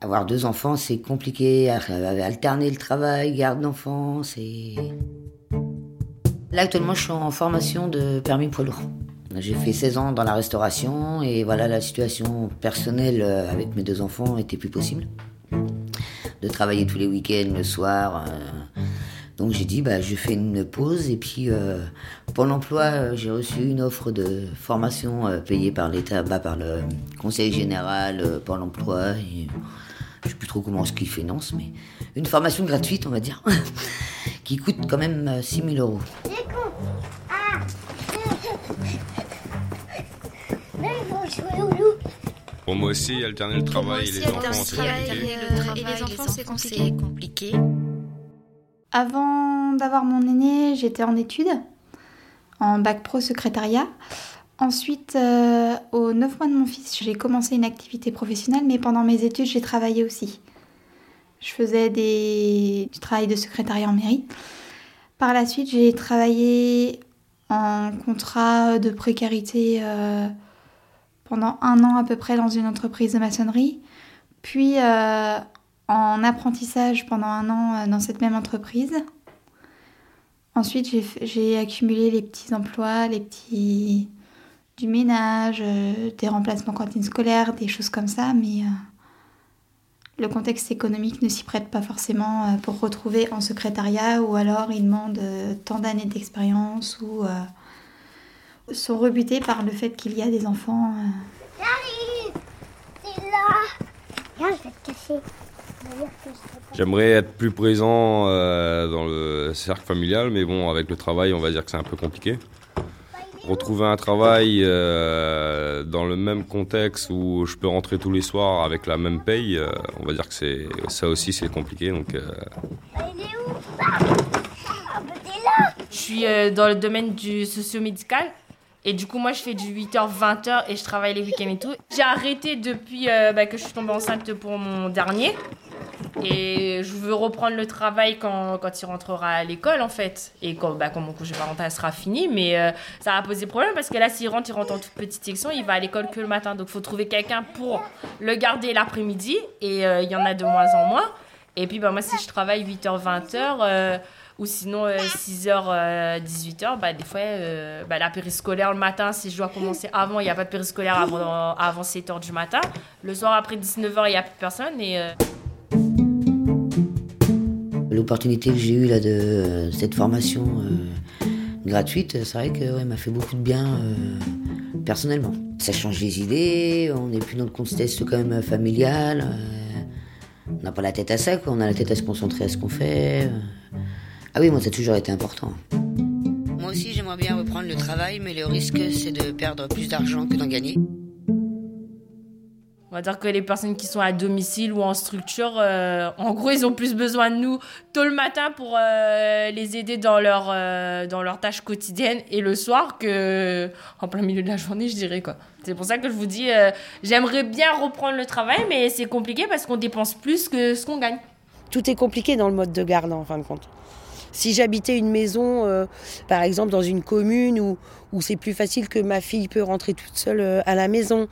Avoir deux enfants, c'est compliqué. Alterner le travail, garde d'enfants, c'est. Là, actuellement, je suis en formation de permis poids lourd. J'ai fait 16 ans dans la restauration et voilà, la situation personnelle euh, avec mes deux enfants était plus possible. De travailler tous les week-ends, le soir. Euh. Donc j'ai dit, bah, je fais une pause et puis euh, pour l'emploi, j'ai reçu une offre de formation payée par l'État, bah, par le Conseil général, pour l'emploi. Je sais plus trop comment ce qu'il finance, mais une formation gratuite, on va dire, qui coûte quand même 6 000 euros. Pour moi aussi, alterner le travail et les enfants, c'est compliqué. Et les enfants, c'est compliqué. Avant d'avoir mon aîné, j'étais en études, en bac pro secrétariat. Ensuite, euh, aux 9 mois de mon fils, j'ai commencé une activité professionnelle, mais pendant mes études, j'ai travaillé aussi. Je faisais des... du travail de secrétariat en mairie. Par la suite, j'ai travaillé en contrat de précarité euh, pendant un an à peu près dans une entreprise de maçonnerie, puis euh, en apprentissage pendant un an dans cette même entreprise. Ensuite, j'ai accumulé les petits emplois, les petits du ménage, des remplacements cantine scolaire, des choses comme ça, mais le contexte économique ne s'y prête pas forcément pour retrouver en secrétariat ou alors il demande tant d'années d'expérience ou sont rebutés par le fait qu'il y a des enfants. Euh. J'arrive C'est là Viens, je vais te casser. J'aimerais être plus présent euh, dans le cercle familial, mais bon, avec le travail, on va dire que c'est un peu compliqué. Retrouver un travail euh, dans le même contexte où je peux rentrer tous les soirs avec la même paye, on va dire que c'est ça aussi c'est compliqué. Donc, là Je suis dans le domaine du socio-médical. Et du coup, moi, je fais du 8h, 20h et je travaille les week-ends et tout. J'ai arrêté depuis euh, bah, que je suis tombée enceinte pour mon dernier. Et je veux reprendre le travail quand, quand il rentrera à l'école, en fait. Et quand, bah, quand mon congé parental sera fini. Mais euh, ça va poser problème parce que là, s'il rentre, il rentre en toute petite section. Il va à l'école que le matin. Donc, il faut trouver quelqu'un pour le garder l'après-midi. Et euh, il y en a de moins en moins. Et puis, bah, moi, si je travaille 8h, 20h ou sinon, 6h, euh, 18h, euh, bah, des fois, euh, bah, la périscolaire le matin, si je dois commencer avant, il n'y a pas de périscolaire avant, avant 7h du matin. Le soir, après 19h, il n'y a plus personne. L'opportunité que j'ai eue là, de cette formation gratuite, c'est vrai qu'elle m'a fait beaucoup de bien personnellement. Ça change les idées, on n'est plus dans le contexte quand même familial. on n'a pas la tête à ça, quoi. on a la tête à se concentrer à ce qu'on fait. Ah oui, moi, ça a toujours été important. Moi aussi, j'aimerais bien reprendre le travail, mais le risque, c'est de perdre plus d'argent que d'en gagner. On va dire que les personnes qui sont à domicile ou en structure, euh, en gros, ils ont plus besoin de nous tôt le matin pour euh, les aider dans, leur, euh, dans leurs tâches quotidiennes et le soir que en plein milieu de la journée, je dirais quoi. C'est pour ça que je vous dis, j'aimerais bien reprendre le travail, mais c'est compliqué parce qu'on dépense plus que ce qu'on gagne. Tout est compliqué dans le mode de garde, en fin de compte. Si j'habitais une maison, euh, par exemple dans une commune où, c'est plus facile que ma fille peut rentrer toute seule euh, à la maison,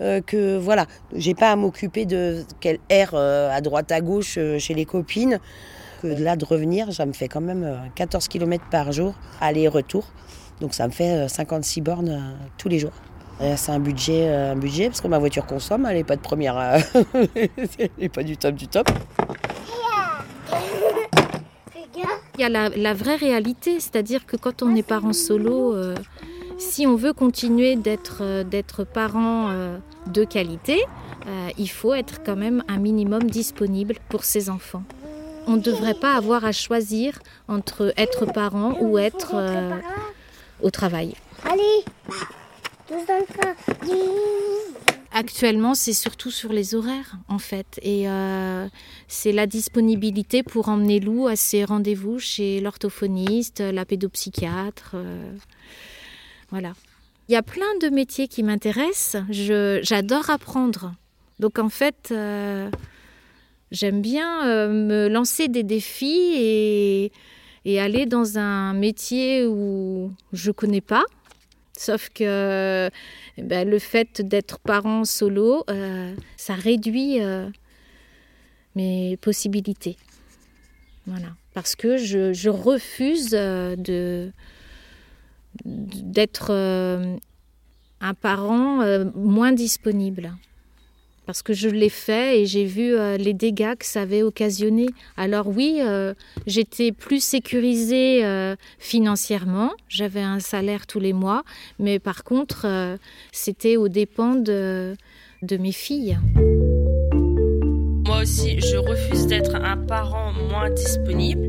euh, que voilà, j'ai pas à m'occuper de qu'elle erre à droite à gauche chez les copines, que là de revenir, ça me fait quand même 14 km par jour aller-retour, donc ça me fait 56 bornes tous les jours. C'est un budget, un budget parce que ma voiture consomme, elle n'est pas de première, elle n'est pas du top du top. Il y a la, vraie réalité, c'est-à-dire que quand on est parent solo, euh, si on veut continuer d'être euh, parent euh, de qualité, il faut être quand même un minimum disponible pour ses enfants. On ne devrait pas avoir à choisir entre être parent ou être au travail. Allez, Actuellement, c'est surtout sur les horaires, en fait. Et euh, c'est la disponibilité pour emmener Lou à ses rendez-vous chez l'orthophoniste, la pédopsychiatre. Euh, voilà. Il y a plein de métiers qui m'intéressent. J'adore apprendre. Donc, en fait, euh, j'aime bien me lancer des défis et, et aller dans un métier où je ne connais pas Sauf que eh ben, le fait d'être parent solo, euh, ça réduit euh, mes possibilités. Voilà. Parce que je, refuse euh, de d'être un parent moins disponible parce que je l'ai fait et j'ai vu euh, les dégâts que ça avait occasionné. Alors oui, euh, j'étais plus sécurisée euh, financièrement, j'avais un salaire tous les mois, mais par contre, c'était aux dépens de, de mes filles. Moi aussi, je refuse d'être un parent moins disponible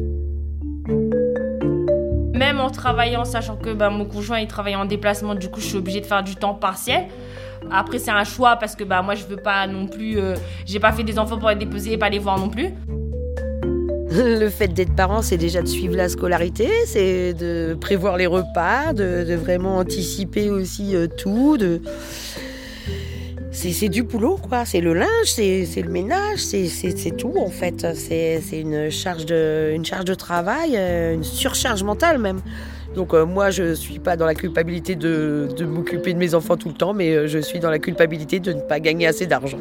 même en travaillant, sachant que bah, mon conjoint il travaille en déplacement, du coup je suis obligée de faire du temps partiel. Après, c'est un choix parce que bah, moi, je veux pas non plus. Euh, j'ai pas fait des enfants pour être déposés et pas les voir non plus. Le fait d'être parent, c'est déjà de suivre la scolarité, c'est de prévoir les repas, de, vraiment anticiper aussi euh, tout. De... C'est du boulot, quoi. C'est le linge, c'est le ménage, c'est tout, en fait. C'est une, charge de, une charge de travail, euh, une surcharge mentale même. Donc euh, moi, je ne suis pas dans la culpabilité de, m'occuper de mes enfants tout le temps, mais euh, je suis dans la culpabilité de ne pas gagner assez d'argent.